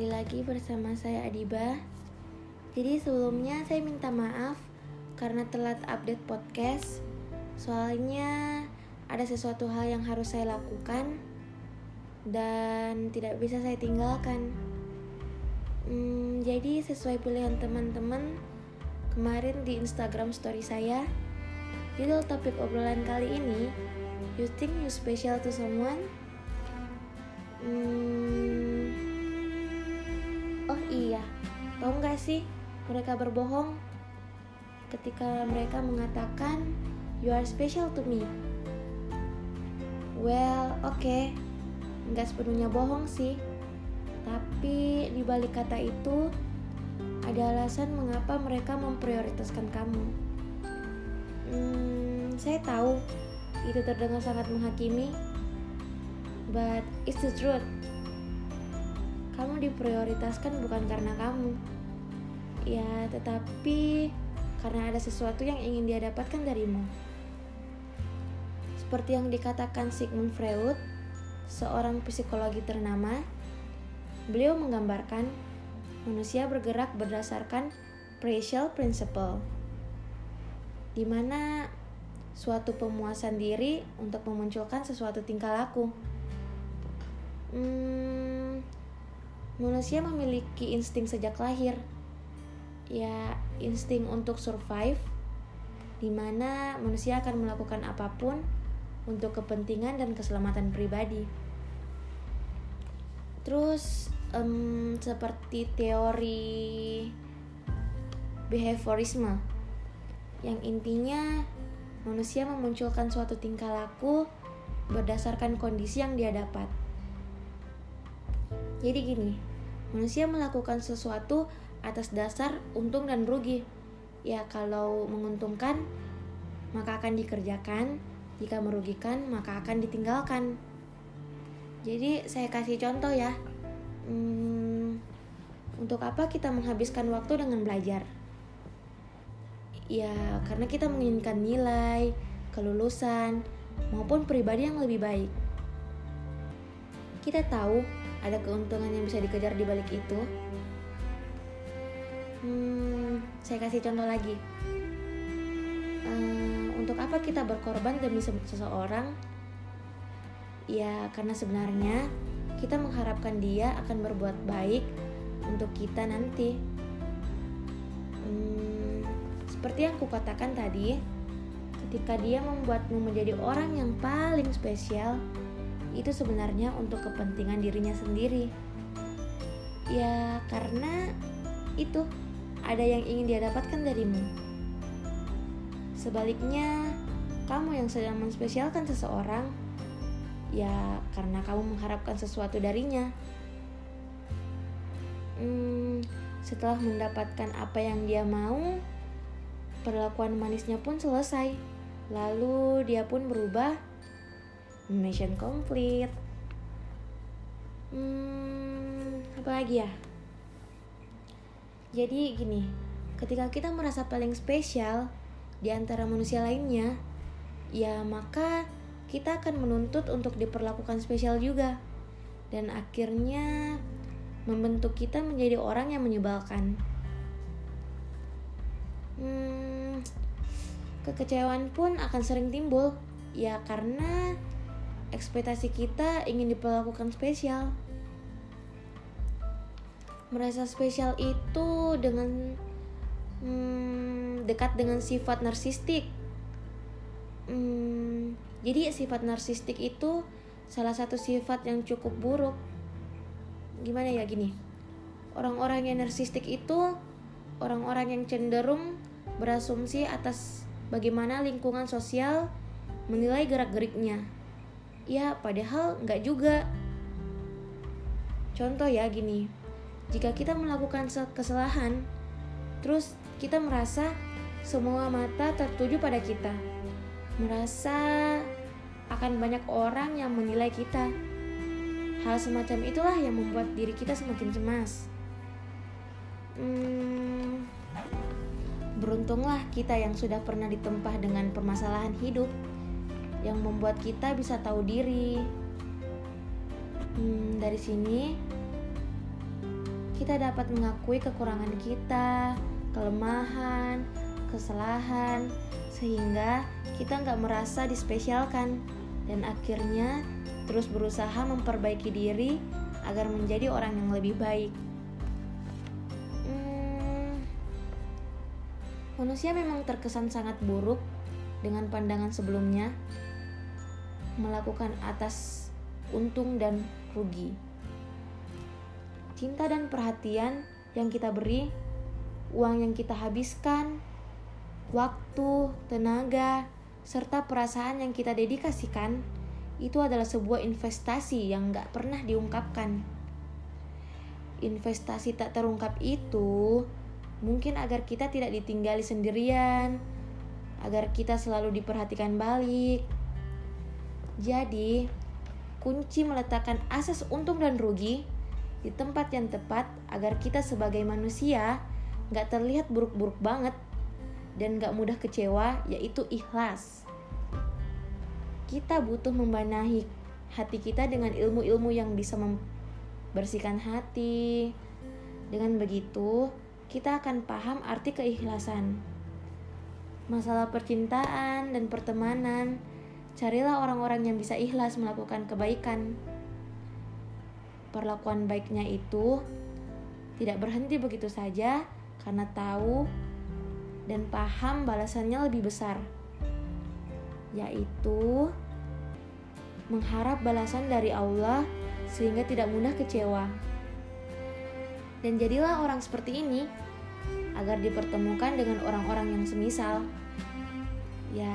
kembali lagi bersama saya Adiba. Jadi sebelumnya saya minta maaf karena telat update podcast. Soalnya ada sesuatu hal yang harus saya lakukan dan tidak bisa saya tinggalkan. Hmm, jadi sesuai pilihan teman-teman kemarin di Instagram story saya, judul topik obrolan kali ini, You think you special to someone? Hmm, oh iya, tau gak sih mereka berbohong ketika mereka mengatakan you are special to me. Well, oke, okay. nggak sepenuhnya bohong sih, tapi di balik kata itu ada alasan mengapa mereka memprioritaskan kamu. Hmm, saya tahu itu terdengar sangat menghakimi, but it's the truth. Kamu diprioritaskan bukan karena kamu, ya, tetapi karena ada sesuatu yang ingin dia dapatkan darimu. Seperti yang dikatakan Sigmund Freud, seorang psikologi ternama, beliau menggambarkan manusia bergerak berdasarkan Precious Principle, di mana suatu pemuasan diri untuk memunculkan sesuatu tingkah laku. Hmm, manusia memiliki insting sejak lahir, ya insting untuk survive, di mana manusia akan melakukan apa pun untuk kepentingan dan keselamatan pribadi. Terus um, seperti teori behaviorisme yang intinya manusia memunculkan suatu tingkah laku berdasarkan kondisi yang dia dapat. Jadi gini, manusia melakukan sesuatu atas dasar untung dan rugi. Ya kalau menguntungkan maka akan dikerjakan, jika merugikan maka akan ditinggalkan. Jadi saya kasih contoh ya. Hmm, untuk apa kita menghabiskan waktu dengan belajar? Ya, karena kita menginginkan nilai, kelulusan, maupun pribadi yang lebih baik. Kita tahu ada keuntungan yang bisa dikejar di balik itu. Hmm, saya kasih contoh lagi. Uh, untuk apa kita berkorban demi seseorang? Ya, karena sebenarnya kita mengharapkan dia akan berbuat baik untuk kita nanti. Hmm, seperti yang kukatakan tadi, ketika dia membuatmu menjadi orang yang paling spesial, itu sebenarnya untuk kepentingan dirinya sendiri. Ya, karena itu ada yang ingin dia dapatkan darimu. Sebaliknya, kamu yang sedang menspesialkan seseorang, ya karena kamu mengharapkan sesuatu darinya. Hmm, setelah mendapatkan apa yang dia mau, Perlakuan manisnya pun selesai. Lalu dia pun berubah. Mission complete. Hmm, apa lagi ya? Jadi gini, ketika kita merasa paling spesial di antara manusia lainnya, ya maka kita akan menuntut untuk diperlakukan spesial juga. Dan akhirnya membentuk kita menjadi orang yang menyebalkan hmm, kekecewaan pun akan sering timbul ya karena ekspektasi kita ingin diperlakukan spesial. Merasa spesial itu dengan hmm, dekat dengan sifat narsistik. Hmm, jadi sifat narsistik itu salah satu sifat yang cukup buruk. Gimana ya gini. Orang-orang yang narsistik itu orang-orang yang cenderung berasumsi atas bagaimana lingkungan sosial menilai gerak-geriknya. Ya, padahal nggak juga. Contoh ya gini, jika kita melakukan kesalahan, terus kita merasa semua mata tertuju pada kita, merasa akan banyak orang yang menilai kita. Hal semacam itulah yang membuat diri kita semakin cemas. Hmm, Beruntunglah kita yang sudah pernah ditempah dengan permasalahan hidup yang membuat kita bisa tahu diri. Hmm, dari sini kita dapat mengakui kekurangan kita, kelemahan, kesalahan, sehingga kita nggak merasa dispesialkan dan akhirnya terus berusaha memperbaiki diri agar menjadi orang yang lebih baik. Hmm, manusia memang terkesan sangat buruk dengan pandangan sebelumnya, melakukan atas untung dan rugi. Cinta dan perhatian yang kita beri, uang yang kita habiskan, waktu, tenaga, serta perasaan yang kita dedikasikan itu adalah sebuah investasi yang gak pernah diungkapkan. Investasi tak terungkap itu mungkin agar kita tidak ditinggali sendirian, agar kita selalu diperhatikan balik. Jadi, kunci meletakkan asas untung dan rugi di tempat yang tepat agar kita sebagai manusia gak terlihat buruk-buruk banget dan gak mudah kecewa yaitu ikhlas. Kita butuh membenahi hati kita dengan ilmu-ilmu yang bisa membersihkan hati. Dengan begitu, kita akan paham arti keikhlasan. Masalah percintaan dan pertemanan, carilah orang-orang yang bisa ikhlas melakukan kebaikan. Perlakuan baiknya itu tidak berhenti begitu saja karena tahu dan paham balasannya lebih besar, yaitu mengharap balasan dari Allah sehingga tidak mudah kecewa. Dan jadilah orang seperti ini agar dipertemukan dengan orang-orang yang semisal. Ya,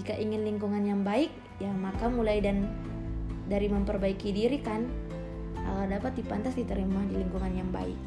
jika ingin lingkungan yang baik, ya maka mulai dan dari memperbaiki diri kan, Allah dapat dipantas diterima di lingkungan yang baik.